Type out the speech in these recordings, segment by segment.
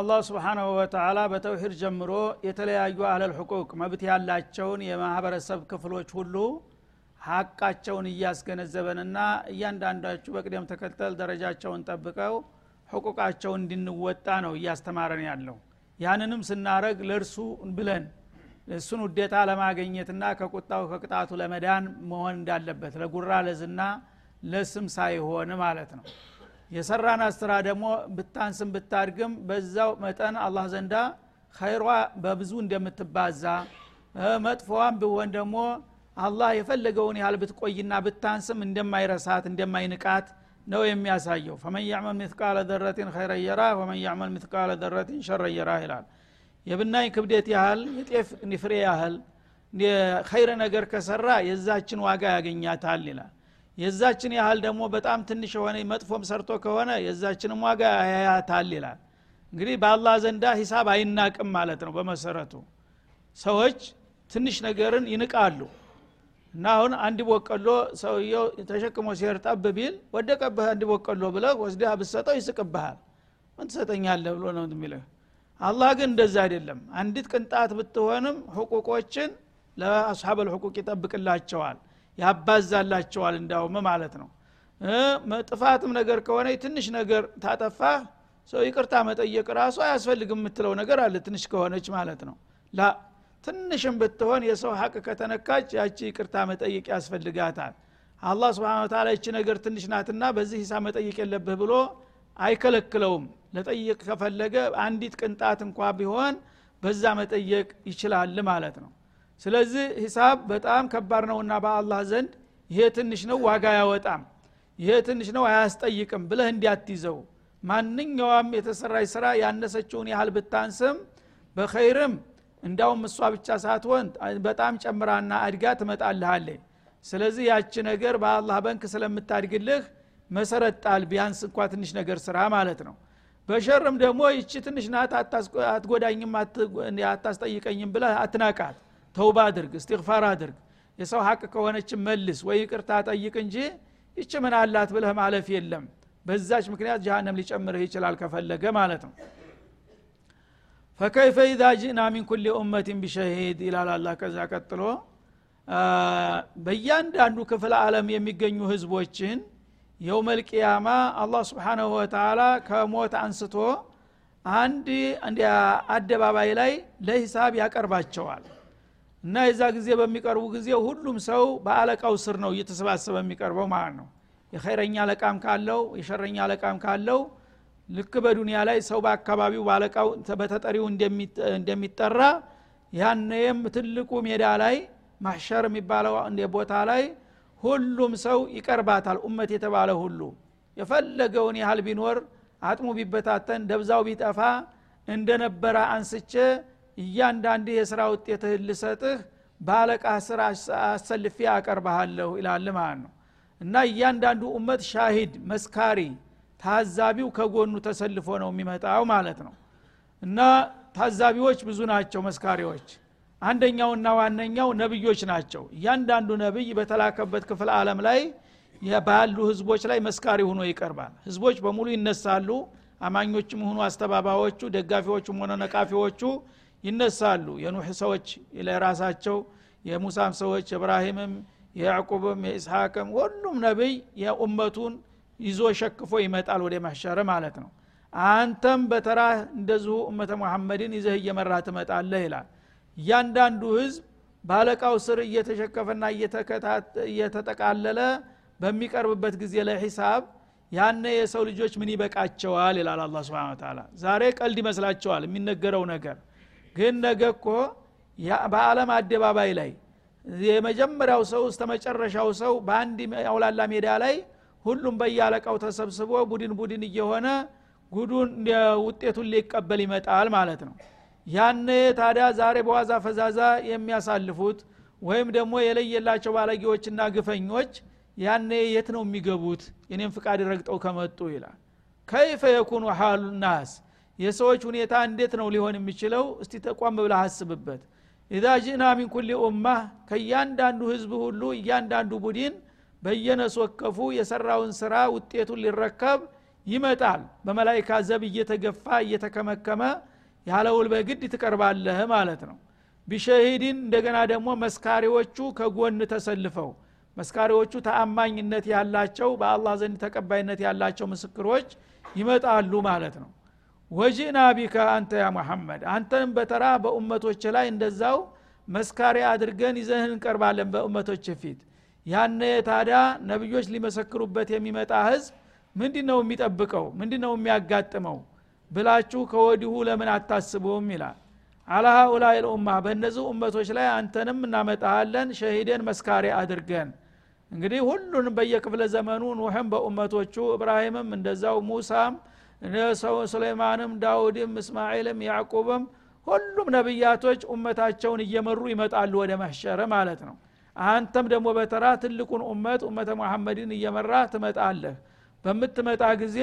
አላህ ስብሓናሁ ወተላ በተውሂድ ጀምሮ የተለያዩ አህለል ሕቁቅ መብት ያላቸውን የማህበረሰብ ክፍሎች ሁሉ ሀቃቸውን እያስገነዘበንና እያንዳንዳችሁ በቅደም ተከተል ደረጃቸውን ጠብቀው ሕቁቃቸውን እንድንወጣ ነው እያስተማረን ያለው። ያንንም ስናረግ ለእርሱ ብለን እሱን ውዴታ ለማገኘትና ከቁጣው ከቅጣቱ ለመዳን መሆን እንዳለበት ለጉራ ለዝና ለስም ሳይሆን ማለት ነው የሰራን ስራ ደግሞ ብታንስም ብታድግም በዛው መጠን አላህ ዘንዳ ኸይሯ በብዙ እንደምትባዛ መጥፎዋም ቢሆን ደግሞ አላህ የፈለገውን ያህል ብትቆይና ብታንስም እንደማይረሳት እንደማይንቃት ነው የሚያሳየው። ፈመን ያዕመል ምትቃለ ዘረትን ኸይረ የራ ወመን ያዕመል ምትቃለ ዘረትን ሸረ የራ ይላል። የብናኝ ክብደት ያህል የጤፍ ፍሬ ያህል ኸይረ ነገር ከሰራ የዛችን ዋጋ ያገኛታል ይላል የዛችን ያህል ደግሞ በጣም ትንሽ የሆነ መጥፎም ሰርቶ ከሆነ የዛችንም ዋጋ ያያታል ይላል። እንግዲህ በአላህ ዘንዳ ሂሳብ አይናቅም ማለት ነው በመሰረቱ። ሰዎች ትንሽ ነገርን ይንቃሉ። እና አሁን አንድ ቦቀሎ ሰውየው ተሸክሞ ሲሄድ ጠብ ቢል ወደቀብህ አንድ ቦቀሎ ብለህ ወስደህ ብሰጠው ይስቅብሃል። ምን ትሰጠኛለህ ብሎ ነው የሚልህ። አላህ ግን እንደዛ አይደለም። አንዲት ቅንጣት ብትሆንም ሕቁቆችን ለአስሓብ ልሕቁቅ ይጠብቅላቸዋል ያባዛላቸዋል እንዳውም ማለት ነው። ጥፋትም ነገር ከሆነ ትንሽ ነገር ታጠፋህ ሰው ይቅርታ መጠየቅ ራሱ አያስፈልግም የምትለው ነገር አለ ትንሽ ከሆነች ማለት ነው። ላ ትንሽም ብትሆን የሰው ሀቅ ከተነካች ያቺ ይቅርታ መጠየቅ ያስፈልጋታል። አላህ ስብን ታላ ይቺ ነገር ትንሽ ናትና በዚህ ሂሳብ መጠየቅ የለብህ ብሎ አይከለክለውም። ለጠየቅ ከፈለገ አንዲት ቅንጣት እንኳ ቢሆን በዛ መጠየቅ ይችላል ማለት ነው ስለዚህ ሂሳብ በጣም ከባድ ነውና በአላህ ዘንድ ይሄ ትንሽ ነው ዋጋ ያወጣም ይሄ ትንሽ ነው አያስጠይቅም ብለህ እንዲያትይዘው ማንኛውም የተሰራች ስራ ያነሰችውን ያህል ብታንስም በኸይርም እንዳውም እሷ ብቻ ሳትሆን በጣም ጨምራና አድጋ ትመጣልሃለች። ስለዚህ ያቺ ነገር በአላህ በንክ ስለምታድግልህ መሰረት ቢያንስ እንኳ ትንሽ ነገር ስራ ማለት ነው። በሸርም ደግሞ ይቺ ትንሽ ናት አትጎዳኝም አታስጠይቀኝም ብለህ አትናቃት ተውባ አድርግ እስትግፋር አድርግ። የሰው ሀቅ ከሆነች መልስ ወይ ይቅርታ ጠይቅ እንጂ ይች ምን አላት ብለህ ማለፍ የለም። በዛች ምክንያት ጀሃነም ሊጨምርህ ይችላል ከፈለገ ማለት ነው። ፈከይፈ ኢዛ ጅእና ሚን ኩል ኡመትን ቢሸሂድ ይላል አላ ከዛ ቀጥሎ በእያንዳንዱ ክፍለ ዓለም የሚገኙ ህዝቦችን የውመልቅያማ አላህ ስብሓናሁ ወተላ ከሞት አንስቶ አንድ አደባባይ ላይ ለሂሳብ ያቀርባቸዋል እና የዛ ጊዜ በሚቀርቡ ጊዜ ሁሉም ሰው በአለቃው ስር ነው እየተሰባሰበ የሚቀርበው ማለት ነው። የኸይረኛ አለቃም ካለው የሸረኛ አለቃም ካለው ልክ በዱንያ ላይ ሰው በአካባቢው በአለቃው በተጠሪው እንደሚጠራ ያንም ትልቁ ሜዳ ላይ ማሸር የሚባለው ቦታ ላይ ሁሉም ሰው ይቀርባታል። ኡመት የተባለ ሁሉ የፈለገውን ያህል ቢኖር አጥሙ ቢበታተን ደብዛው ቢጠፋ እንደነበረ አንስቼ እያንዳንድ የስራ ውጤትህን ልሰጥህ በአለቃ ስራ አሰልፌ አቀርባሃለሁ ይላል ማለት ነው። እና እያንዳንዱ ኡመት ሻሂድ መስካሪ ታዛቢው ከጎኑ ተሰልፎ ነው የሚመጣው ማለት ነው። እና ታዛቢዎች ብዙ ናቸው መስካሪዎች። አንደኛውና ዋነኛው ነብዮች ናቸው። እያንዳንዱ ነብይ በተላከበት ክፍል አለም ላይ ባሉ ህዝቦች ላይ መስካሪ ሆኖ ይቀርባል። ህዝቦች በሙሉ ይነሳሉ። አማኞችም ሆኑ አስተባባዎቹ ደጋፊዎቹም ሆነ ነቃፊዎቹ ይነሳሉ። የኑሕ ሰዎች ለራሳቸው የሙሳም ሰዎች የእብራሂምም የያዕቁብም የኢስሐቅም ሁሉም ነቢይ የኡመቱን ይዞ ሸክፎ ይመጣል ወደ ማሸረ ማለት ነው። አንተም በተራ እንደዚሁ እመተ ሙሐመድን ይዘህ እየመራ ትመጣለህ ይላል። እያንዳንዱ ህዝብ ባለቃው ስር እየተሸከፈና እየተጠቃለለ በሚቀርብበት ጊዜ ለሂሳብ ያነ የሰው ልጆች ምን ይበቃቸዋል ይላል አላ ስብን ዛሬ ቀልድ ይመስላቸዋል የሚነገረው ነገር ግን ነገ እኮ በአለም አደባባይ ላይ የመጀመሪያው ሰው እስተ መጨረሻው ሰው በአንድ አውላላ ሜዳ ላይ ሁሉም በያለቃው ተሰብስቦ ቡድን ቡድን እየሆነ ጉዱን ውጤቱን ሊቀበል ይመጣል ማለት ነው። ያነ ታዲያ ዛሬ በዋዛ ፈዛዛ የሚያሳልፉት ወይም ደግሞ የለየላቸው ባለጌዎችና ግፈኞች ያነ የት ነው የሚገቡት? የኔም ፍቃድ ረግጠው ከመጡ ይላል። ከይፈ የኩኑ ሓሉ ናስ የሰዎች ሁኔታ እንዴት ነው ሊሆን የሚችለው? እስቲ ተቋም ብለህ አስብበት። ኢዛ ጅእና ሚን ኩል ኡማ ከእያንዳንዱ ህዝብ ሁሉ እያንዳንዱ ቡድን በየነስ ወከፉ የሰራውን ስራ ውጤቱን ሊረከብ ይመጣል። በመላይካ ዘብ እየተገፋ እየተከመከመ ያለውል በግድ ትቀርባለህ ማለት ነው። ቢሸሂድን እንደገና ደግሞ መስካሪዎቹ ከጎን ተሰልፈው መስካሪዎቹ ተአማኝነት ያላቸው በአላህ ዘንድ ተቀባይነት ያላቸው ምስክሮች ይመጣሉ ማለት ነው ወጂና ቢከ አንተ ያ ሙሐመድ አንተንም በተራ በኡመቶች ላይ እንደዛው መስካሪ አድርገን ይዘህን እንቀርባለን በኡመቶች ፊት። ያነ ታዲያ ነቢዮች ሊመሰክሩበት የሚመጣ ህዝብ ምንድ ነው የሚጠብቀው? ምንድ ነው የሚያጋጥመው ብላችሁ ከወዲሁ ለምን አታስቡም ይላል። አላ ሀኡላይ ልኡማ በእነዚህ ኡመቶች ላይ አንተንም እናመጣሃለን ሸሂደን መስካሪ አድርገን። እንግዲህ ሁሉንም በየክፍለ ዘመኑ ኑሕም በኡመቶቹ እብራሂምም እንደዛው ሙሳም ሱለይማንም ዳውድም እስማኤልም ያዕቁብም ሁሉም ነቢያቶች ኡመታቸውን እየመሩ ይመጣሉ ወደ መሕሸረ ማለት ነው። አንተም ደግሞ በተራ ትልቁን ኡመት ኡመተ መሐመድን እየመራ ትመጣለህ። በምትመጣ ጊዜ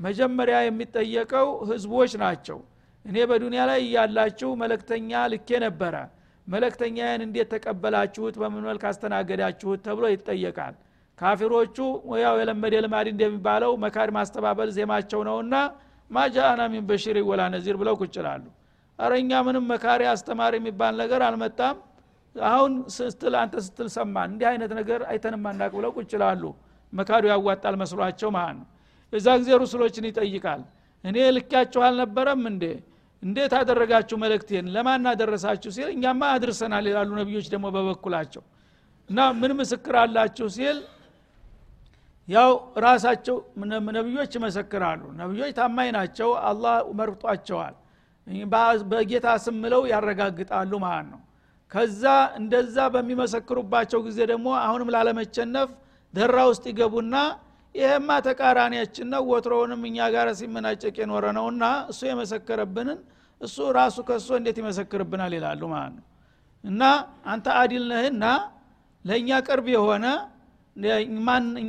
መጀመሪያ የሚጠየቀው ህዝቦች ናቸው። እኔ በዱንያ ላይ እያላችሁ መለክተኛ ልኬ ነበረ። መለክተኛዬን እንዴት ተቀበላችሁት? በምን መልክ አስተናገዳችሁት? ተብሎ ይጠየቃል ካፊሮቹ ያው የለመደ ልማድ እንደሚባለው መካድ ማስተባበል ዜማቸው ነውና ማጃአና ሚን በሽሪ ወላ ነዚር ብለው ቁጭላሉ አረኛ ምንም መካሪ አስተማሪ የሚባል ነገር አልመጣም። አሁን ስትል አንተ ስትል ሰማን። እንዲህ አይነት ነገር አይተንም አናቅ ብለው ቁጭላሉ መካዱ ያዋጣል መስሏቸው ማለት ነው። እዛ ጊዜ ሩስሎችን ይጠይቃል። እኔ ልኪያችሁ አልነበረም እንዴ? እንዴት አደረጋችሁ መልእክቴን? ለማን አደረሳችሁ ሲል እኛማ አድርሰናል ይላሉ ነቢዮች ደግሞ በበኩላቸው። እና ምን ምስክር አላችሁ ሲል ያው ራሳቸው ነቢዮች ይመሰክራሉ? ነቢዮች ታማኝ ናቸው አላህ መርጧቸዋል። በጌታ ስምለው ያረጋግጣሉ ማለት ነው። ከዛ እንደዛ በሚመሰክሩባቸው ጊዜ ደግሞ አሁንም ላለመቸነፍ ደራ ውስጥ ይገቡና ይሄማ ተቃራኒያችን ነው ወትሮውንም እኛ ጋር ሲመናጨቅ የኖረ ነውና እሱ የመሰከረብንን እሱ ራሱ ከእሱ እንዴት ይመሰክርብናል ይላሉ ማለት ነው። እና አንተ አዲል ነህና ለእኛ ቅርብ የሆነ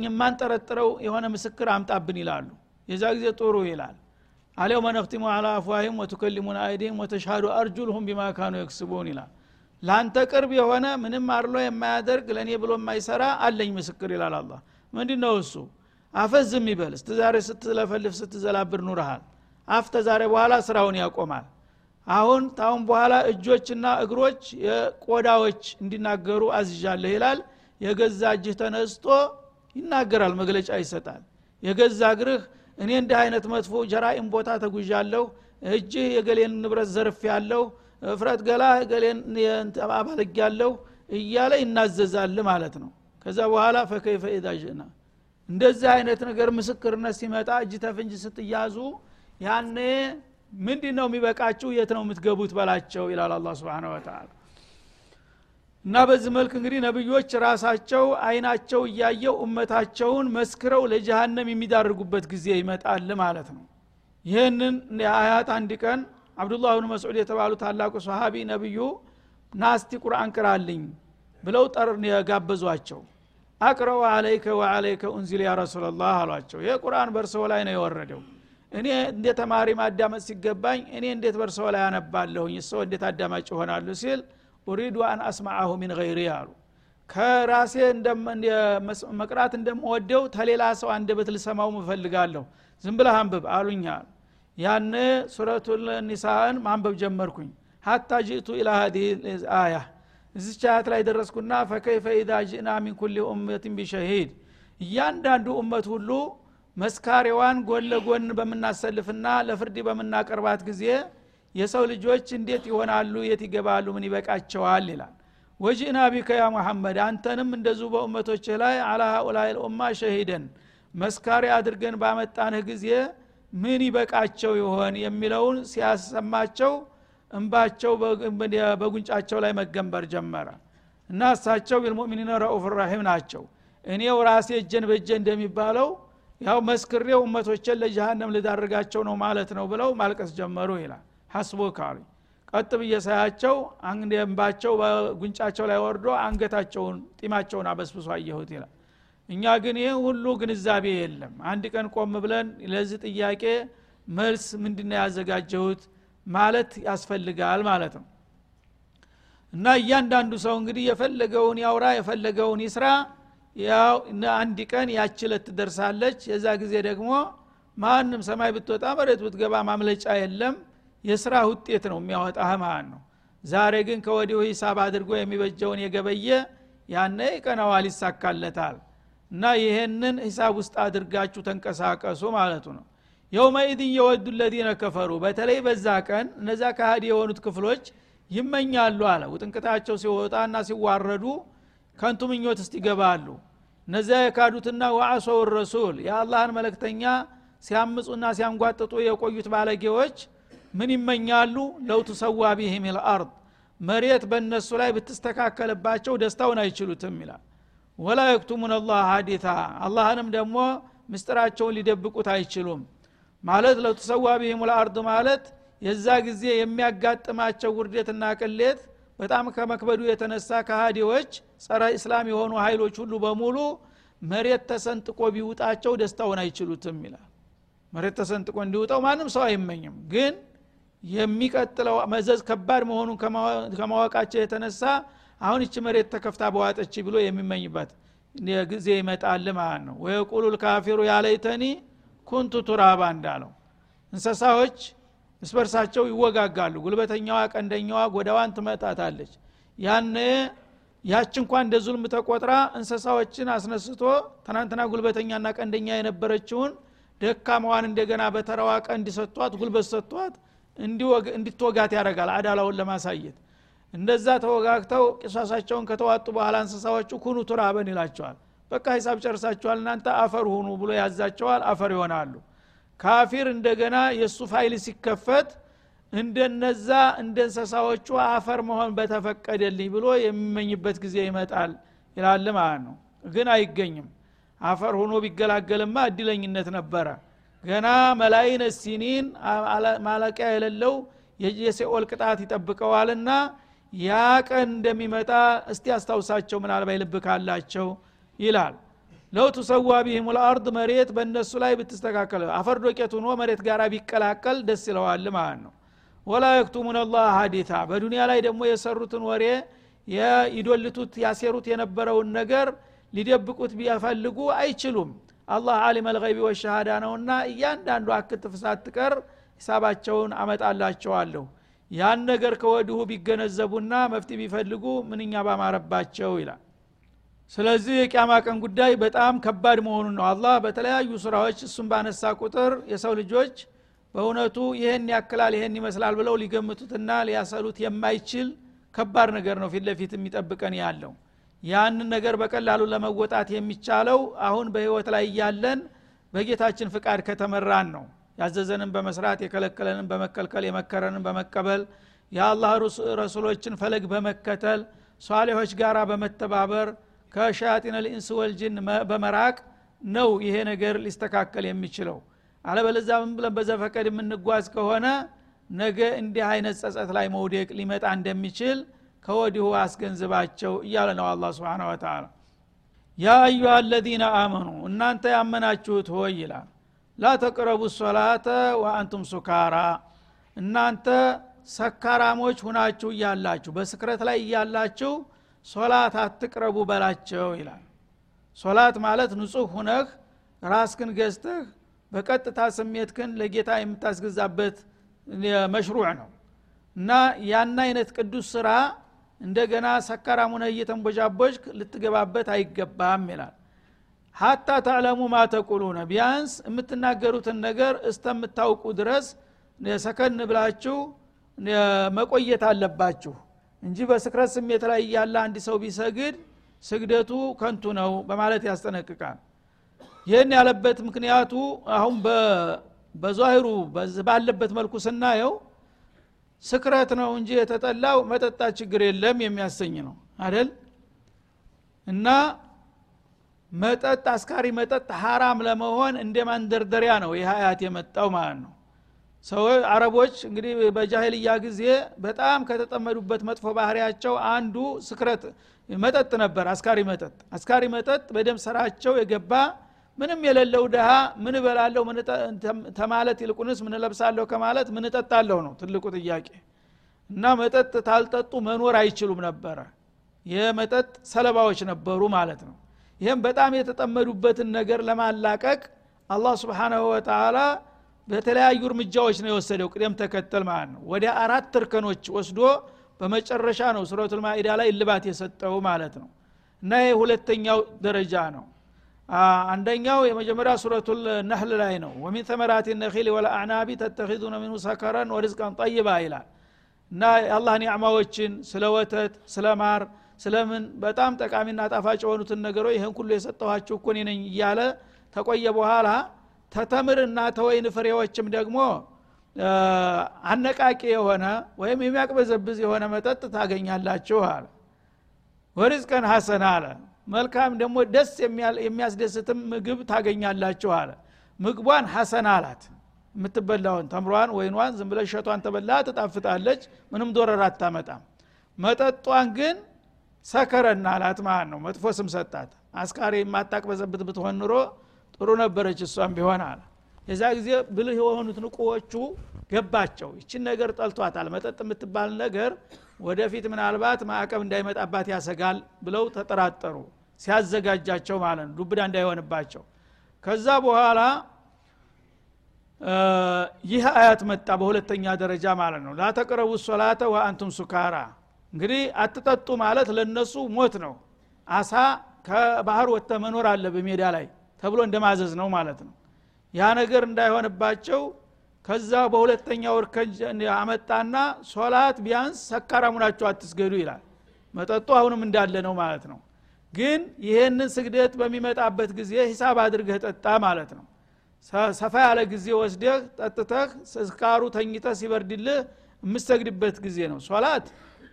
የማንጠረጥረው የሆነ ምስክር አምጣብን ይላሉ። የዛ ጊዜ ጥሩ ይላል። አልየውመ ነክቲሙ አላ አፍዋሂም ወቱከሊሙን አይዲህም ወተሻዱ አርጁልሁም ቢማ የክስቡን ይላል። ለአንተ ቅርብ የሆነ ምንም አርሎ የማያደርግ ለእኔ ብሎ የማይሰራ አለኝ ምስክር ይላል አላ ምንድ ነው እሱ? አፈዝ ዝም ይበል ስትዛሬ ስትለፈልፍ ስትዘላብር ኑረሃል። አፍ ተዛሬ በኋላ ስራውን ያቆማል። አሁን ታሁን በኋላ እጆችና እግሮች የቆዳዎች እንዲናገሩ አዝዣለህ ይላል የገዛ እጅህ ተነስቶ ይናገራል መግለጫ ይሰጣል። የገዛ እግርህ እኔ እንዲህ አይነት መጥፎ ጀራኢም ቦታ ተጉዣለሁ። እጅህ የገሌን ንብረት ዘርፍ ያለሁ እፍረት ገላ ገሌን አባልግ ያለሁ እያለ ይናዘዛል ማለት ነው። ከዛ በኋላ ፈከይፈ ኢዛ እንደዚህ አይነት ነገር ምስክርነት ሲመጣ እጅ ተፍንጅ ስትያዙ ያኔ ምንድ ነው የሚበቃችሁ? የት ነው የምትገቡት በላቸው ይላል አላ ስብን ወተላ እና በዚህ መልክ እንግዲህ ነቢዮች ራሳቸው አይናቸው እያየው እመታቸውን መስክረው ለጀሃነም የሚዳርጉበት ጊዜ ይመጣል ማለት ነው። ይህንን አያት አንድ ቀን አብዱላህ ብን መስዑድ የተባሉ ታላቁ ሰሃቢ ነቢዩ ናስቲ ቁርአን ቅራልኝ ብለው ጠር የጋበዟቸው። አቅረው አለይከ ወአለይከ ኡንዚል ያ ረሱላላህ አሏቸው። ይህ ቁርአን በእርሰው ላይ ነው የወረደው? እኔ እንደ ተማሪ ማዳመጥ ሲገባኝ እኔ እንዴት በእርሰው ላይ አነባለሁኝ? ሰው እንዴት አዳማጭ ይሆናሉ? ሲል ኡሪዱ አን አስማዐሁ ሚን ገይሪ አሉ። ከራሴ መቅራት እንደምወደው ተሌላ ሰው አንደበት ልሰማው እፈልጋለሁ ዝም ብለህ አንብብ አሉኛል ያን ሱረቱ ኒሳን ማንበብ ጀመርኩኝ። ሀታ ጅእቱ ኢላ ሀዲህ አያ እዚች አያት ላይ ደረስኩና ፈከይፈ ኢዛ ጅእና ሚን ኩል ኡመትን ቢሸሂድ እያንዳንዱ እመት ሁሉ መስካሪዋን ጎን ለጎን በምናሰልፍና ለፍርድ በምናቀርባት ጊዜ የሰው ልጆች እንዴት ይሆናሉ? የት ይገባሉ? ምን ይበቃቸዋል? ይላል። ወጂእና ቢከ ያ ሙሐመድ አንተንም እንደዚሁ በኡመቶች ላይ አላ ሀኡላይ ልኡማ ሸሂደን መስካሪ አድርገን ባመጣንህ ጊዜ ምን ይበቃቸው ይሆን? የሚለውን ሲያሰማቸው እንባቸው በጉንጫቸው ላይ መገንበር ጀመረ። እና እሳቸው ቢልሙእሚኒን ረኡፍ ራሒም ናቸው። እኔው ራሴ እጀን በእጀ እንደሚባለው ያው መስክሬው እመቶችን ለጀሃነም ልዳርጋቸው ነው ማለት ነው ብለው ማልቀስ ጀመሩ ይላል ሐስቦ ካሉ ቀጥ ብዬ ሳያቸው እንባቸው በጉንጫቸው ላይ ወርዶ አንገታቸውን ጢማቸውን አበስብሶ አየሁት ይላል። እኛ ግን ይህ ሁሉ ግንዛቤ የለም። አንድ ቀን ቆም ብለን ለዚህ ጥያቄ መልስ ምንድነው ያዘጋጀሁት ማለት ያስፈልጋል ማለት ነው። እና እያንዳንዱ ሰው እንግዲህ የፈለገውን ያውራ የፈለገውን ይስራ። አንድ ቀን ያችለት ትደርሳለች። የዛ ጊዜ ደግሞ ማንም ሰማይ ብትወጣ መሬት ብትገባ ማምለጫ የለም የስራ ውጤት ነው የሚያወጣህ ማለት ነው። ዛሬ ግን ከወዲሁ ሂሳብ አድርጎ የሚበጀውን የገበየ ያነ ይቀናዋል ይሳካለታል። እና ይሄንን ሂሳብ ውስጥ አድርጋችሁ ተንቀሳቀሱ ማለቱ ነው። የውመኢድን የወዱ ለዚነ ከፈሩ በተለይ በዛ ቀን እነዛ ካህዲ የሆኑት ክፍሎች ይመኛሉ አለ። ውጥንቅታቸው ሲወጣና ሲዋረዱ ከንቱ ምኞት እስቲ ይገባሉ። እነዚያ የካዱትና ወአሶው ረሱል የአላህን መለክተኛ ሲያምፁና ሲያንጓጥጡ የቆዩት ባለጌዎች ምን ይመኛሉ? ለው ትሰዋ ቢህም ልአርድ መሬት በእነሱ ላይ ብትስተካከልባቸው ደስታውን አይችሉትም ይላል። ወላ የክቱሙን አላህ ሀዲታ አላህንም ደግሞ ምስጢራቸውን ሊደብቁት አይችሉም። ማለት ለው ትሰዋ ቢህም ልአርድ ማለት የዛ ጊዜ የሚያጋጥማቸው ውርደትና ቅሌት በጣም ከመክበዱ የተነሳ ከሃዲዎች ጸረ እስላም የሆኑ ኃይሎች ሁሉ በሙሉ መሬት ተሰንጥቆ ቢውጣቸው ደስታውን አይችሉትም ይላል። መሬት ተሰንጥቆ እንዲውጠው ማንም ሰው አይመኝም። ግን የሚቀጥለው መዘዝ ከባድ መሆኑን ከማወቃቸው የተነሳ አሁን እቺ መሬት ተከፍታ በዋጠች ብሎ የሚመኝበት ጊዜ ይመጣል ማለት ነው። ወየቁሉ ልካፊሩ ያለይተኒ ኩንቱ ቱራባ እንዳለው። እንስሳዎች እስበርሳቸው ይወጋጋሉ። ጉልበተኛዋ ቀንደኛዋ ጎዳዋን ትመጣታለች ያነ ያች እንኳ እንደ ዙልም ተቆጥራ እንስሳዎችን አስነስቶ ትናንትና ጉልበተኛና ቀንደኛ የነበረችውን ደካማዋን እንደገና በተራዋ ቀንድ ሰጥቷት ጉልበት ሰጥቷት እንዲትወጋት ያደርጋል አዳላውን ለማሳየት። እንደዛ ተወጋግተው ቂሷሳቸውን ከተወጡ በኋላ እንስሳዎቹ كونوا ترابا ይላቸዋል። በቃ ሂሳብ ጨርሳቸዋል እናንተ አፈር ሁኑ ብሎ ያዛቸዋል አፈር ይሆናሉ። ካፊር እንደገና የእሱ ፋይል ሲከፈት እንደነዛ እንደ እንስሳዎቹ አፈር መሆን በተፈቀደልኝ ብሎ የሚመኝበት ጊዜ ይመጣል ይላል ማለት ነው። ግን አይገኝም። አፈር ሆኖ ቢገላገልማ እድለኝነት ነበረ ገና መላይነ ሲኒን ማለቂያ የሌለው የሴኦል ቅጣት ይጠብቀዋልና ያ ቀን እንደሚመጣ እስቲ አስታውሳቸው ምናልባት ልብ ይላል። ለው ትሰዋ ቢህም ልአርድ መሬት በእነሱ ላይ ብትስተካከል አፈር ዶቄት ሆኖ መሬት ጋር ቢቀላቀል ደስ ይለዋል ማለት ነው። ወላ የክቱሙን አላህ ሀዲታ በዱንያ ላይ ደግሞ የሰሩትን ወሬ ይዶልቱት ያሴሩት የነበረውን ነገር ሊደብቁት ቢፈልጉ አይችሉም አላህ አሊም አልገይቢ ወሸሃዳ ነውና እያንዳንዱ አክትፍ ሳትቀር ሂሳባቸውን አመጣላቸዋለሁ። ያን ነገር ከወዲሁ ቢገነዘቡና መፍት ቢፈልጉ ምንኛ ባማረባቸው ይላል። ስለዚህ የቅያማ ቀን ጉዳይ በጣም ከባድ መሆኑን ነው። አላህ በተለያዩ ስራዎች እሱን ባነሳ ቁጥር የሰው ልጆች በእውነቱ ይህን ያክላል ይህን ይመስላል ብለው ሊገምቱትና ሊያሰሉት የማይችል ከባድ ነገር ነው ፊት ለፊት የሚጠብቀን ያለው ያንን ነገር በቀላሉ ለመወጣት የሚቻለው አሁን በህይወት ላይ እያለን በጌታችን ፍቃድ ከተመራን ነው። ያዘዘንን በመስራት የከለከለንን በመከልከል የመከረንን በመቀበል የአላህ ረሱሎችን ፈለግ በመከተል ሷሌሆች ጋር በመተባበር ከሻያጢን ልኢንስ ወልጅን በመራቅ ነው ይሄ ነገር ሊስተካከል የሚችለው። አለበለዛ ምን ብለን በዘፈቀድ የምንጓዝ ከሆነ ነገ እንዲህ አይነት ጸጸት ላይ መውደቅ ሊመጣ እንደሚችል ከወዲሁ አስገንዝባቸው እያለ ነው አላ ስብን ወተላ ያ አዩሃ አለዚነ አመኑ እናንተ ያመናችሁት ሆይ ይላል። ላ ተቅረቡ ሶላተ ወአንቱም ሱካራ እናንተ ሰካራሞች ሁናችሁ እያላችሁ በስክረት ላይ እያላችሁ ሶላት አትቅረቡ በላቸው ይላል። ሶላት ማለት ንጹህ ሁነህ ራስክን ገዝተህ በቀጥታ ስሜትክን ለጌታ የምታስገዛበት መሽሩዕ ነው። እና ያን አይነት ቅዱስ ስራ እንደገና ሰካራም ሁነህ እየተንቦጃቦጅ ልትገባበት አይገባም ይላል። ሀታ ተዕለሙ ማ ተቁሉነ ቢያንስ የምትናገሩትን ነገር እስተምታውቁ ድረስ ሰከን ብላችሁ መቆየት አለባችሁ እንጂ በስክረት ስሜት ላይ እያለ አንድ ሰው ቢሰግድ ስግደቱ ከንቱ ነው በማለት ያስጠነቅቃል። ይህን ያለበት ምክንያቱ አሁን በዛሂሩ ባለበት መልኩ ስናየው ስክረት ነው እንጂ የተጠላው መጠጣት ችግር የለም የሚያሰኝ ነው። አደል እና መጠጥ አስካሪ መጠጥ ሀራም ለመሆን እንደ ማንደርደሪያ ነው ይህ አያት የመጣው ማለት ነው። ሰው አረቦች እንግዲህ በጃሂልያ ጊዜ በጣም ከተጠመዱበት መጥፎ ባህሪያቸው አንዱ ስክረት መጠጥ ነበር አስካሪ መጠጥ። አስካሪ መጠጥ በደም ስራቸው የገባ ምንም የሌለው ድሃ ምን እበላለሁ? ተማለት? ይልቁንስ ምን ለብሳለሁ ከማለት ምን እጠጣለሁ ነው ትልቁ ጥያቄ። እና መጠጥ ታልጠጡ መኖር አይችሉም ነበረ። የመጠጥ ሰለባዎች ነበሩ ማለት ነው። ይህም በጣም የተጠመዱበትን ነገር ለማላቀቅ አላህ ስብሓናሁ ወተላ በተለያዩ እርምጃዎች ነው የወሰደው። ቅደም ተከተል ማለት ነው። ወደ አራት እርከኖች ወስዶ በመጨረሻ ነው ሱረቱል ማኢዳ ላይ እልባት የሰጠው ማለት ነው። እና ይህ ሁለተኛው ደረጃ ነው አንደኛው የመጀመሪያ ሱረቱል ነህል ላይ ነው። ወሚን ተመራት ነኺል ወለአዕናቢ ተተኪዙነ ሚኑ ሰከረን ወሪዝቀን ጠይባ ይላል። እና የአላህ ኒዕማዎችን ስለ ወተት ስለ ማር ስለምን በጣም ጠቃሚና ጣፋጭ የሆኑትን ነገሮች ይህን ሁሉ የሰጠኋችሁ እኮ ነኝ እያለ ተቆየ በኋላ ተተምርና ተወይን ፍሬዎችም ደግሞ አነቃቂ የሆነ ወይም የሚያቅበዘብዝ የሆነ መጠጥ ታገኛላችሁ አለ። ወሪዝቀን ሐሰን አለ መልካም ደግሞ ደስ የሚያስደስትም ምግብ ታገኛላችሁ አለ። ምግቧን ሐሰን አላት። የምትበላውን ተምሯን ወይኗን ዝም ብለ ሸቷን ተበላ ትጣፍጣለች ምንም ዶረር አታመጣም። መጠጧን ግን ሰከረና አላት ማለት ነው። መጥፎ ስም ሰጣት። አስካሪ የማታቅበዘብት ብትሆን ኑሮ ጥሩ ነበረች እሷም ቢሆን አለ። የዛ ጊዜ ብልህ የሆኑት ንቁዎቹ ገባቸው። ይችን ነገር ጠልቷታል። መጠጥ የምትባል ነገር ወደፊት ምናልባት ማዕቀብ እንዳይመጣባት ያሰጋል ብለው ተጠራጠሩ ሲያዘጋጃቸው ማለት ነው። ዱብዳ እንዳይሆንባቸው። ከዛ በኋላ ይህ አያት መጣ በሁለተኛ ደረጃ ማለት ነው። ላተቅረቡ ሶላተ ወአንቱም ሱካራ። እንግዲህ አትጠጡ ማለት ለነሱ ሞት ነው። አሳ ከባህር ወጥተ መኖር አለ በሜዳ ላይ ተብሎ እንደማዘዝ ነው ማለት ነው። ያ ነገር እንዳይሆንባቸው ከዛ በሁለተኛው እርከን አመጣና ሶላት ቢያንስ ሰካራሙናቸው አትስገዱ ይላል። መጠጡ አሁንም እንዳለ ነው ማለት ነው ግን ይሄንን ስግደት በሚመጣበት ጊዜ ሂሳብ አድርገህ ጠጣ ማለት ነው። ሰፋ ያለ ጊዜ ወስደህ ጠጥተህ ስካሩ ተኝተህ ሲበርድልህ የምሰግድበት ጊዜ ነው። ሶላት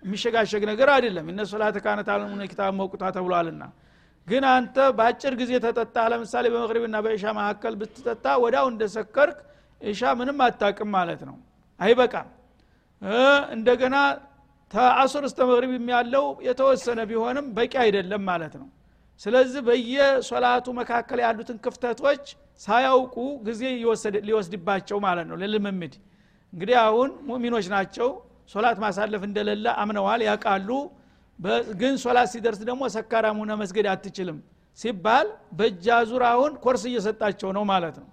የሚሸጋሸግ ነገር አይደለም። እነ ሶላት ካነት አለሙነ ኪታብ መቁጣ ተብሏልና። ግን አንተ በአጭር ጊዜ ተጠጣ። ለምሳሌ በመቅሪብና በእሻ መካከል ብትጠጣ ወዳው እንደሰከርክ እሻ ምንም አታቅም ማለት ነው። አይበቃም። እንደገና ተአሱር እስተ መቅሪብ ያለው የተወሰነ ቢሆንም በቂ አይደለም ማለት ነው። ስለዚህ በየሶላቱ መካከል ያሉትን ክፍተቶች ሳያውቁ ጊዜ ሊወስድባቸው ማለት ነው። ለልምምድ እንግዲህ አሁን ሙእሚኖች ናቸው። ሶላት ማሳለፍ እንደሌለ አምነዋል ያቃሉ ግን ሶላት ሲደርስ ደግሞ ሰካራም ሆነ መስገድ አትችልም ሲባል በእጅ አዙር አሁን ኮርስ እየሰጣቸው ነው ማለት ነው።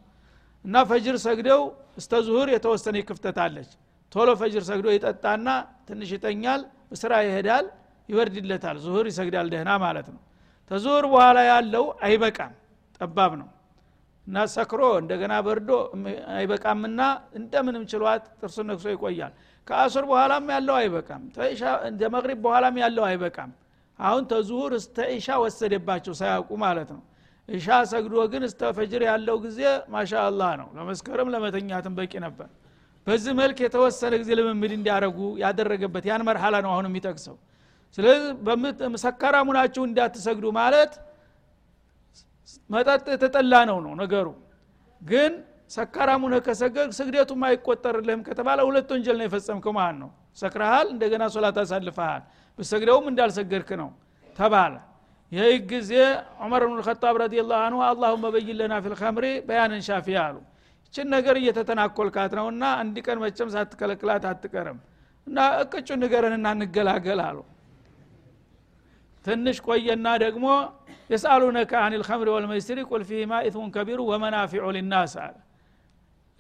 እና ፈጅር ሰግደው እስተ ዙሁር የተወሰነ ክፍተት አለች ቶሎ ፈጅር ሰግዶ ይጠጣና ትንሽ ይተኛል ስራ ይሄዳል ይወርድለታል። ዙሁር ይሰግዳል ደህና ማለት ነው። ተዙሁር በኋላ ያለው አይበቃም ጠባብ ነው። እና ሰክሮ እንደገና በርዶ አይበቃምና እንደምንም ችሏት ጥርሱን ነክሶ ይቆያል። ከአሱር በኋላም ያለው አይበቃም። እንደ መቅሪብ በኋላም ያለው አይበቃም። አሁን ተዙሁር እስተ ኢሻ ወሰደባቸው ሳያውቁ ማለት ነው። ኢሻ ሰግዶ ግን እስተ ፈጅር ያለው ጊዜ ማሻ አላህ ነው። ለመስከረም ለመተኛትም በቂ ነበር በዚህ መልክ የተወሰነ ጊዜ ልምምድ እንዲያደረጉ ያደረገበት ያን መርሐላ ነው አሁን የሚጠቅሰው። ስለዚህ ሰካራሙ ናችሁ እንዳትሰግዱ ማለት መጠጥ የተጠላ ነው ነው ነገሩ። ግን ሰካራሙ ነህ ከሰገግ ስግደቱም አይቆጠርልህም ከተባለ ሁለት ወንጀል ነው የፈጸምከው ማለት ነው። ሰክረሃል እንደገና ሶላት አሳልፈሃል። ብሰግደውም እንዳልሰገድክ ነው ተባለ። ይህ ጊዜ ዑመር ብን ልከጣብ ረዲ ላሁ አንሁ አላሁመ በይን ለና ፊ ልከምሪ በያንን ሻፊ አሉ ይችን ነገር እየተተናኮልካት ነውና አንድ ቀን መቸም ሳትከለክላት አትቀርም እና እቅጩ ንገረንና እንገላገል አሉ። ትንሽ ቆየና ደግሞ የስአሉነከ አን ልከምሪ ወልመይስሪ ቁል ፊህማ ኢትሙን ከቢሩ ወመናፊዑ ሊናስ አለ።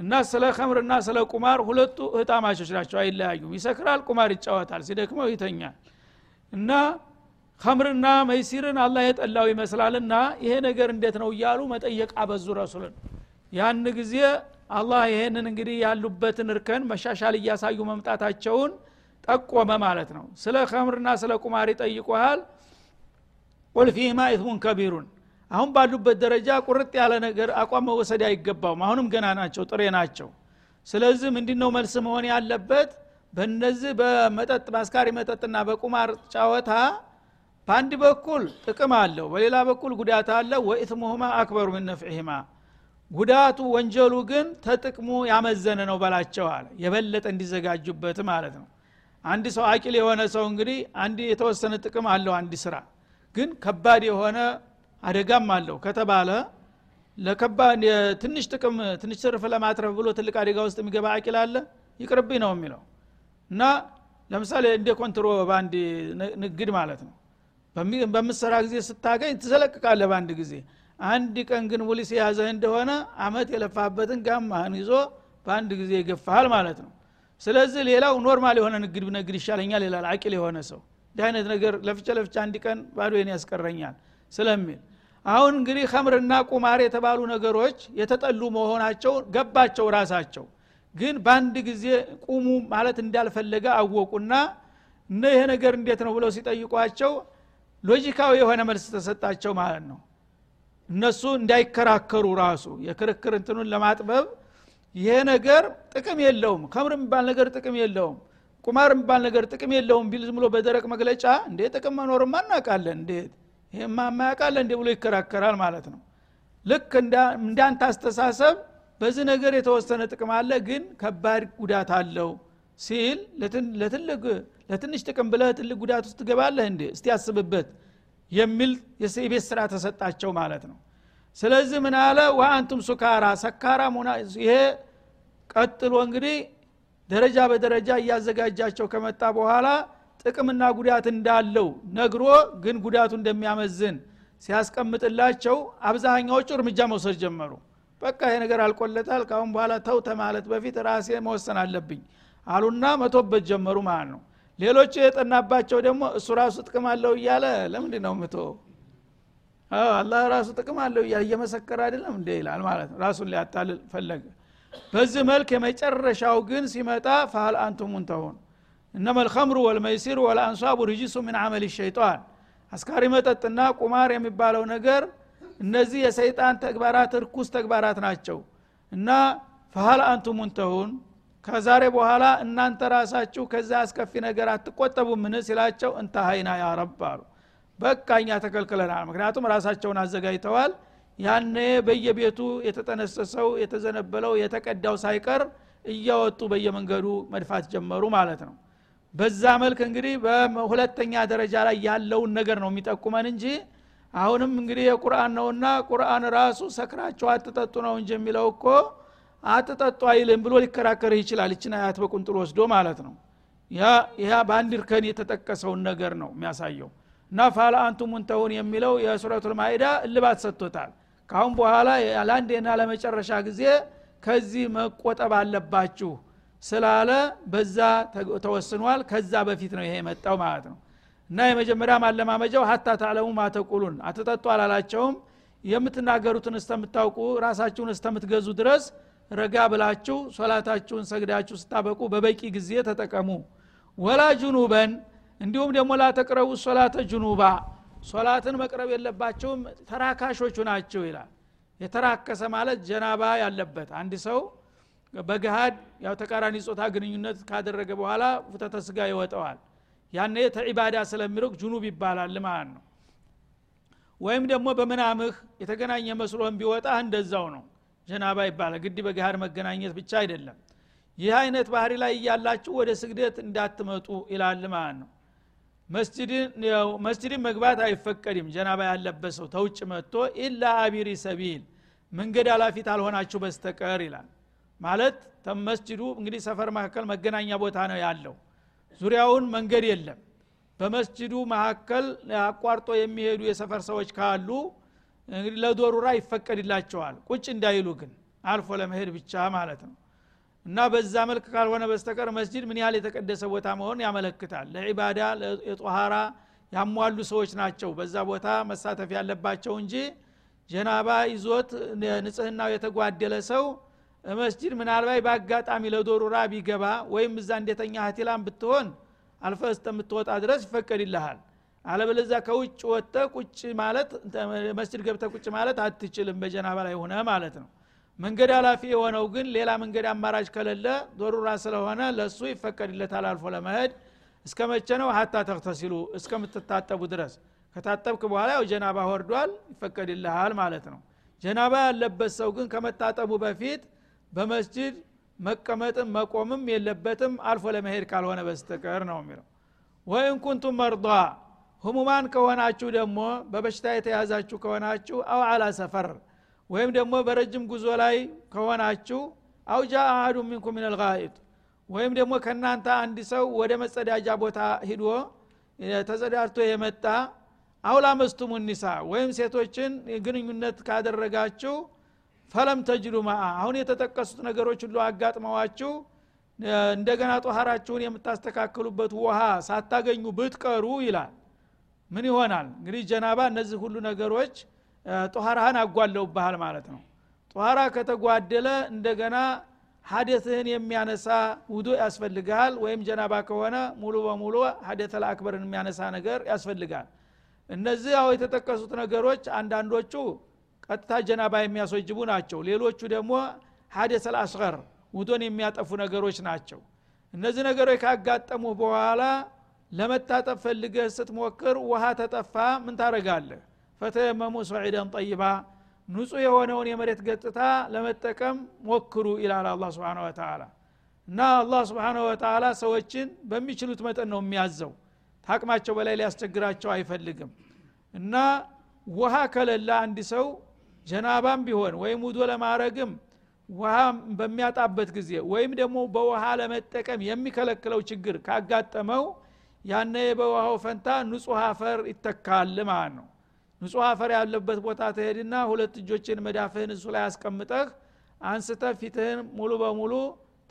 እና ስለ ከምርና ስለ ቁማር ሁለቱ እህታማቾች ናቸው አይለያዩም። ይሰክራል ቁማር ይጫወታል ሲደክመው ይተኛል። እና ከምርና መይሲርን አላህ የጠላው ይመስላልና ይሄ ነገር እንዴት ነው እያሉ መጠየቅ አበዙ ረሱልን ያን ጊዜ አላህ ይሄንን እንግዲህ ያሉበትን እርከን መሻሻል እያሳዩ መምጣታቸውን ጠቆመ ማለት ነው። ስለ ከምርና ስለ ቁማር ይጠይቁሃል። ቁል ፊህማ ኢትሙን ከቢሩን። አሁን ባሉበት ደረጃ ቁርጥ ያለ ነገር አቋም መወሰድ አይገባውም። አሁንም ገና ናቸው ጥሬ ናቸው። ስለዚህ ምንድ ነው መልስ መሆን ያለበት? በነዚህ በመጠጥ በአስካሪ መጠጥና በቁማር ጫወታ በአንድ በኩል ጥቅም አለው በሌላ በኩል ጉዳት አለ ወኢትሙሁማ አክበሩ ምን ነፍዕህማ ጉዳቱ ወንጀሉ ግን ተጥቅሙ ያመዘነ ነው በላቸው አለ። የበለጠ እንዲዘጋጁበት ማለት ነው። አንድ ሰው አቂል የሆነ ሰው እንግዲህ አንድ የተወሰነ ጥቅም አለው አንድ ስራ ግን ከባድ የሆነ አደጋም አለው ከተባለ ለከባድ ትንሽ ጥቅም ትንሽ ትርፍ ለማትረፍ ብሎ ትልቅ አደጋ ውስጥ የሚገባ አቂል አለ? ይቅርብኝ ነው የሚለው። እና ለምሳሌ እንደ ኮንትሮ በአንድ ንግድ ማለት ነው። በምሰራ ጊዜ ስታገኝ ትዘለቅቃለ በአንድ ጊዜ አንድ ቀን ግን ሙሊስ የያዘህ እንደሆነ አመት የለፋበትን ጋማህን ይዞ በአንድ ጊዜ ይገፋሃል ማለት ነው። ስለዚህ ሌላው normal የሆነ ንግድ ብነግድ ይሻለኛል ይላል አቂል የሆነ ሰው። እንዲህ አይነት ነገር ለፍቼ ለፍቼ አንድ ቀን ባዶዬን ያስቀረኛል ስለሚል። አሁን እንግዲህ ከምርና ቁማር የተባሉ ነገሮች የተጠሉ መሆናቸው ገባቸው ራሳቸው። ግን በአንድ ጊዜ ቁሙ ማለት እንዳልፈለገ አወቁና እነ ይሄ ነገር እንዴት ነው ብለው ሲጠይቋቸው ሎጂካዊ የሆነ መልስ ተሰጣቸው ማለት ነው እነሱ እንዳይከራከሩ ራሱ የክርክር እንትኑን ለማጥበብ ይሄ ነገር ጥቅም የለውም። ከምር የሚባል ነገር ጥቅም የለውም። ቁማር የሚባል ነገር ጥቅም የለውም ቢል ዝም ብሎ በደረቅ መግለጫ እንዴ ጥቅም መኖርማ እናውቃለን እንዴት? ይህማ ማያውቃለ እንዴ ብሎ ይከራከራል ማለት ነው። ልክ እንዳንተ አስተሳሰብ በዚህ ነገር የተወሰነ ጥቅም አለ ግን ከባድ ጉዳት አለው ሲል ለትንሽ ጥቅም ብለህ ትልቅ ጉዳት ውስጥ ትገባለህ እንዴ? እስቲ ያስብበት የሚል የቤት ስራ ተሰጣቸው ማለት ነው። ስለዚህ ምን አለ? ወአንቱም ሱካራ ሰካራ ይሄ ቀጥሎ እንግዲህ ደረጃ በደረጃ እያዘጋጃቸው ከመጣ በኋላ ጥቅምና ጉዳት እንዳለው ነግሮ ግን ጉዳቱ እንደሚያመዝን ሲያስቀምጥላቸው አብዛኛዎቹ እርምጃ መውሰድ ጀመሩ። በቃ ይሄ ነገር አልቆለታል ካሁን በኋላ ተው ተማለት በፊት ራሴ መወሰን አለብኝ አሉና መቶበት ጀመሩ ማለት ነው ሌሎቹ የጠናባቸው ደግሞ እሱ ራሱ ጥቅም አለው እያለ ለምንድ ነው ምቶ አላህ ራሱ ጥቅም አለው እያለ እየመሰከረ አይደለም እንደ ይላል ማለት ነው። ራሱን ሊያታልል ፈለገ። በዚህ መልክ የመጨረሻው ግን ሲመጣ ፈሀል አንቱም ሙንተሁን። እነመ ልከምሩ ወልመይሲሩ ወልአንሷቡ ርጅሱ ምን አመል ሸይጣን። አስካሪ መጠጥና ቁማር የሚባለው ነገር እነዚህ የሰይጣን ተግባራት እርኩስ ተግባራት ናቸው። እና ፈሀል አንቱም ሙንተሁን ከዛሬ በኋላ እናንተ ራሳችሁ ከዛ አስከፊ ነገር አትቆጠቡ ምን ሲላቸው እንተሀይና ያረብ አሉ። በቃ እኛ ተከልክለናል። ምክንያቱም ራሳቸውን አዘጋጅተዋል። ያኔ በየቤቱ የተጠነሰሰው የተዘነበለው የተቀዳው ሳይቀር እያወጡ በየመንገዱ መድፋት ጀመሩ ማለት ነው። በዛ መልክ እንግዲህ በሁለተኛ ደረጃ ላይ ያለውን ነገር ነው የሚጠቁመን እንጂ አሁንም እንግዲህ የቁርአን ነውና ቁርአን ራሱ ሰክራቸው አትጠጡ ነው እንጂ የሚለው እኮ አትጠጡ አይልም ብሎ ሊከራከር ይችላል። ይችን አያት በቁንጥል ወስዶ ማለት ነው። ያ በአንድ እርከን የተጠቀሰውን ነገር ነው የሚያሳየው። እና ፋላ አንቱ ሙንተውን የሚለው የሱረቱል ማይዳ እልባት ሰጥቶታል። ካሁን በኋላ ለአንዴና ለመጨረሻ ጊዜ ከዚህ መቆጠብ አለባችሁ ስላለ በዛ ተወስኗል። ከዛ በፊት ነው ይሄ የመጣው ማለት ነው። እና የመጀመሪያ ማለማመጃው ሀታ ታዕለሙ ማተቁሉን አትጠጡ አላላቸውም። የምትናገሩትን እስተምታውቁ ራሳችሁን እስተምትገዙ ድረስ ረጋ ብላችሁ ሶላታችሁን ሰግዳችሁ ስታበቁ በበቂ ጊዜ ተጠቀሙ። ወላ ጁኑበን እንዲሁም ደግሞ ላተቅረቡ ሶላተ ጁኑባ። ሶላትን መቅረብ የለባቸውም ተራካሾቹ ናቸው ይላል። የተራከሰ ማለት ጀናባ ያለበት አንድ ሰው በገሃድ ያው ተቃራኒ ጾታ ግንኙነት ካደረገ በኋላ ፍተተ ስጋ ይወጠዋል። ያኔ ተዒባዳ ስለሚርቅ ጁኑብ ይባላል ማለት ነው። ወይም ደግሞ በምናምህ የተገናኘ መስሎህም ቢወጣ እንደዛው ነው ጀናባ ይባላል። ግድ በገሃድ መገናኘት ብቻ አይደለም። ይህ አይነት ባህሪ ላይ እያላችሁ ወደ ስግደት እንዳትመጡ ይላል ማለት ነው። መስጅድን መግባት አይፈቀድም። ጀናባ ያለበት ሰው ተውጭ መጥቶ ኢላ አቢሪ ሰቢል መንገድ አላፊት አልሆናችሁ በስተቀር ይላል። ማለት መስጅዱ እንግዲህ ሰፈር መካከል መገናኛ ቦታ ነው ያለው። ዙሪያውን መንገድ የለም። በመስጅዱ መካከል አቋርጦ የሚሄዱ የሰፈር ሰዎች ካሉ እንግዲህ ለዶሩራ ይፈቀድላቸዋል። ቁጭ እንዳይሉ ግን አልፎ ለመሄድ ብቻ ማለት ነው። እና በዛ መልክ ካልሆነ በስተቀር መስጅድ ምን ያህል የተቀደሰ ቦታ መሆን ያመለክታል። ለዒባዳ የጦሃራ ያሟሉ ሰዎች ናቸው በዛ ቦታ መሳተፍ ያለባቸው እንጂ ጀናባ ይዞት ንጽህናው የተጓደለ ሰው መስጅድ ምናልባት በአጋጣሚ ለዶሩራ ቢገባ ወይም እዛ እንደተኛ ሀቲላም ብትሆን አልፈ እስከምትወጣ ድረስ ይፈቀድልሃል አለበለዛ ከውጭ ወጥተ ቁጭ ማለት መስጅድ ገብተ ቁጭ ማለት አትችልም በጀናባ ላይ ሆነ ማለት ነው። መንገድ አላፊ የሆነው ግን ሌላ መንገድ አማራጭ ከሌለ ዶሩራ ስለሆነ ለእሱ ይፈቀድለታል አልፎ ለመሄድ። እስከ መቼ ነው? ሀታ ተክተሲሉ እስከምትታጠቡ ድረስ። ከታጠብክ በኋላ ያው ጀናባ ወርዷል ይፈቀድልሃል ማለት ነው። ጀናባ ያለበት ሰው ግን ከመታጠቡ በፊት በመስጅድ መቀመጥም መቆምም የለበትም አልፎ ለመሄድ ካልሆነ በስተቀር ነው የሚለው። ወይን ኩንቱም መርዷ ህሙማን ከሆናችሁ ደግሞ በበሽታ የተያዛችሁ ከሆናችሁ አው አላ ሰፈር ወይም ደግሞ በረጅም ጉዞ ላይ ከሆናችሁ አውጃ አሀዱ ሚንኩም ምን ልጋኢጥ ወይም ደግሞ ከእናንተ አንድ ሰው ወደ መጸዳጃ ቦታ ሂዶ ተጸዳድቶ የመጣ አውላ መስቱሙ ኒሳ ወይም ሴቶችን ግንኙነት ካደረጋችሁ ፈለም ተጅዱ ማአ አሁን የተጠቀሱት ነገሮች ሁሉ አጋጥመዋችሁ እንደገና ጦሃራችሁን የምታስተካክሉበት ውሃ ሳታገኙ ብትቀሩ ይላል ምን ይሆናል? እንግዲህ ጀናባ እነዚህ ሁሉ ነገሮች ጦሃራህን አጓለውብሃል ማለት ነው። ጦሃራ ከተጓደለ እንደገና ሀደትህን የሚያነሳ ውዱ ያስፈልጋል ወይም ጀናባ ከሆነ ሙሉ በሙሉ ሀደት አክበርን የሚያነሳ ነገር ያስፈልጋል። እነዚህ ያው የተጠቀሱት ነገሮች አንዳንዶቹ ቀጥታ ጀናባ የሚያስወጅቡ ናቸው። ሌሎቹ ደግሞ ሀደት አልአስገር ውዶን የሚያጠፉ ነገሮች ናቸው። እነዚህ ነገሮች ካጋጠሙ በኋላ ለመታጠብ ፈልገህ ስትሞክር ውሃ ተጠፋ ምን ታረጋለህ ፈተየመሙ ሰዒደን ጠይባ ንጹህ የሆነውን የመሬት ገጽታ ለመጠቀም ሞክሩ ይላል አላ ስብን ወተላ እና አላህ ስብን ወተላ ሰዎችን በሚችሉት መጠን ነው የሚያዘው። ታቅማቸው በላይ ሊያስቸግራቸው አይፈልግም። እና ውሃ ከሌለ አንድ ሰው ጀናባም ቢሆን ወይም ውዶ ለማድረግም ውሃ በሚያጣበት ጊዜ ወይም ደግሞ በውሃ ለመጠቀም የሚከለክለው ችግር ካጋጠመው ያነ በውሃው ፈንታ ንጹህ አፈር ይተካል ማለት ነው። ንጹህ አፈር ያለበት ቦታ ትሄድና ሁለት እጆችን መዳፍህን እሱ ላይ አስቀምጠህ አንስተህ ፊትህን ሙሉ በሙሉ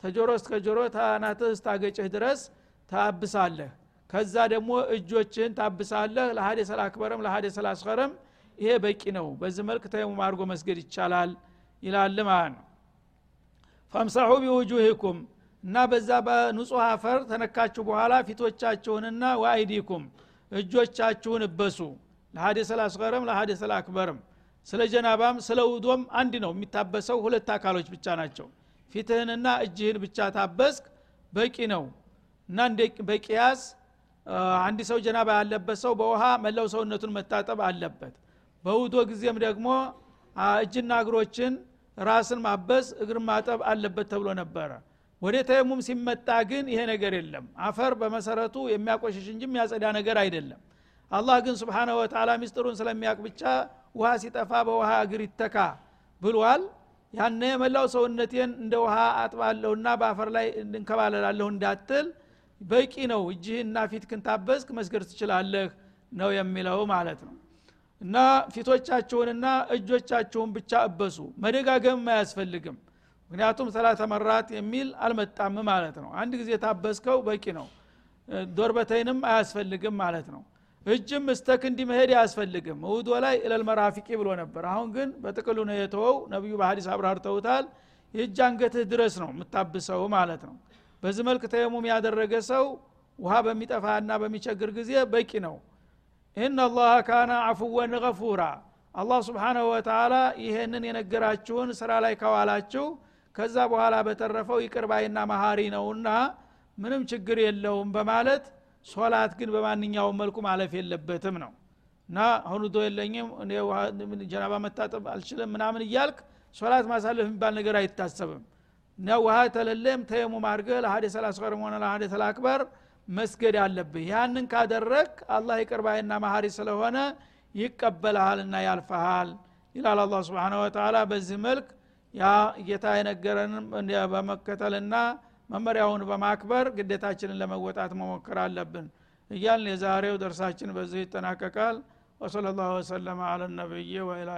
ተጆሮ እስከ ጆሮ ታናትህ እስታገጭህ ድረስ ታብሳለህ። ከዛ ደግሞ እጆችን ታብሳለህ። ለሀደ አክበረም ለሀደ አስኸረም ይሄ በቂ ነው። በዚህ መልክ ተየሙም አድርጎ መስገድ ይቻላል ይላል ማለት ነው። ፈምሰሑ ቢውጁህኩም እና በዛ በንጹህ አፈር ተነካችሁ በኋላ ፊቶቻችሁንና ወአይዲኩም እጆቻችሁን እበሱ። ለሀዴስ አልአስገርም ለሀዴስ አልአክበርም። ስለ ጀናባም ስለ ውዶም አንድ ነው። የሚታበሰው ሁለት አካሎች ብቻ ናቸው። ፊትህንና እጅህን ብቻ ታበስክ በቂ ነው። እና በቂያስ አንድ ሰው ጀናባ ያለበት ሰው በውሃ መላው ሰውነቱን መታጠብ አለበት። በውዶ ጊዜም ደግሞ እጅና እግሮችን ራስን ማበስ እግር ማጠብ አለበት ተብሎ ነበረ ወደ ተየሙም ሲመጣ ግን ይሄ ነገር የለም። አፈር በመሰረቱ የሚያቆሽሽ እንጂ የሚያጸዳ ነገር አይደለም። አላህ ግን ስብሓነሁ ወተላ ሚስጥሩን ስለሚያውቅ ብቻ ውሃ ሲጠፋ በውሃ እግር ይተካ ብሏል። ያነ መላው ሰውነቴን እንደ ውሃ አጥባለሁና በአፈር ላይ እንከባለላለሁ እንዳትል በቂ ነው። እጅህና ፊት ክንታበስክ መስገድ ትችላለህ ነው የሚለው ማለት ነው። እና ፊቶቻችሁንና እጆቻችሁን ብቻ እበሱ። መደጋገም አያስፈልግም ምክንያቱም ሰላተ መራት የሚል አልመጣም ማለት ነው። አንድ ጊዜ ታበስከው በቂ ነው። ዶርበተይንም አያስፈልግም ማለት ነው። እጅም እስተ ክንዲ መሄድ አያስፈልግም። ውዶ ላይ እለልመራፊቂ ብሎ ነበር። አሁን ግን በጥቅሉ ነው የተወው። ነቢዩ በሀዲስ አብራርተውታል። የእጅ አንገትህ ድረስ ነው የምታብሰው ማለት ነው። በዚህ መልክ ተየሙም ያደረገ ሰው ውሃ በሚጠፋና በሚቸግር ጊዜ በቂ ነው። ኢነ አላህ ካነ አፍወን ገፉራ። አላህ ስብሓናሁ ወተላ ይሄንን የነገራችሁን ስራ ላይ ከዋላችሁ ከዛ በኋላ በተረፈው ይቅርባይና መሀሪ ነውና ምንም ችግር የለውም በማለት ሶላት ግን በማንኛውም መልኩ ማለፍ የለበትም ነው። እና ዶ የለኝም ጀናባ መታጠብ አልችልም ምናምን እያልክ ሶላት ማሳለፍ የሚባል ነገር አይታሰብም። እና ተለለም ተየሙም አድርገህ ለሀደ ሰላስቀርም ሆነ ለሀደ ተላክበር መስገድ አለብህ። ያንን ካደረግ አላህ ይቅርባይና መሀሪ ስለሆነ ይቀበልሃልና ያልፈሃል ይላል አላ ስብን ወተላ በዚህ መልክ ያ ጌታ የነገረንን በመከተልና መመሪያውን በማክበር ግዴታችንን ለመወጣት መሞከር አለብን እያልን የዛሬው ደርሳችን በዚህ ይጠናቀቃል። ወሰለ ላሁ ወሰለማ አለ ነቢይ ወኢላ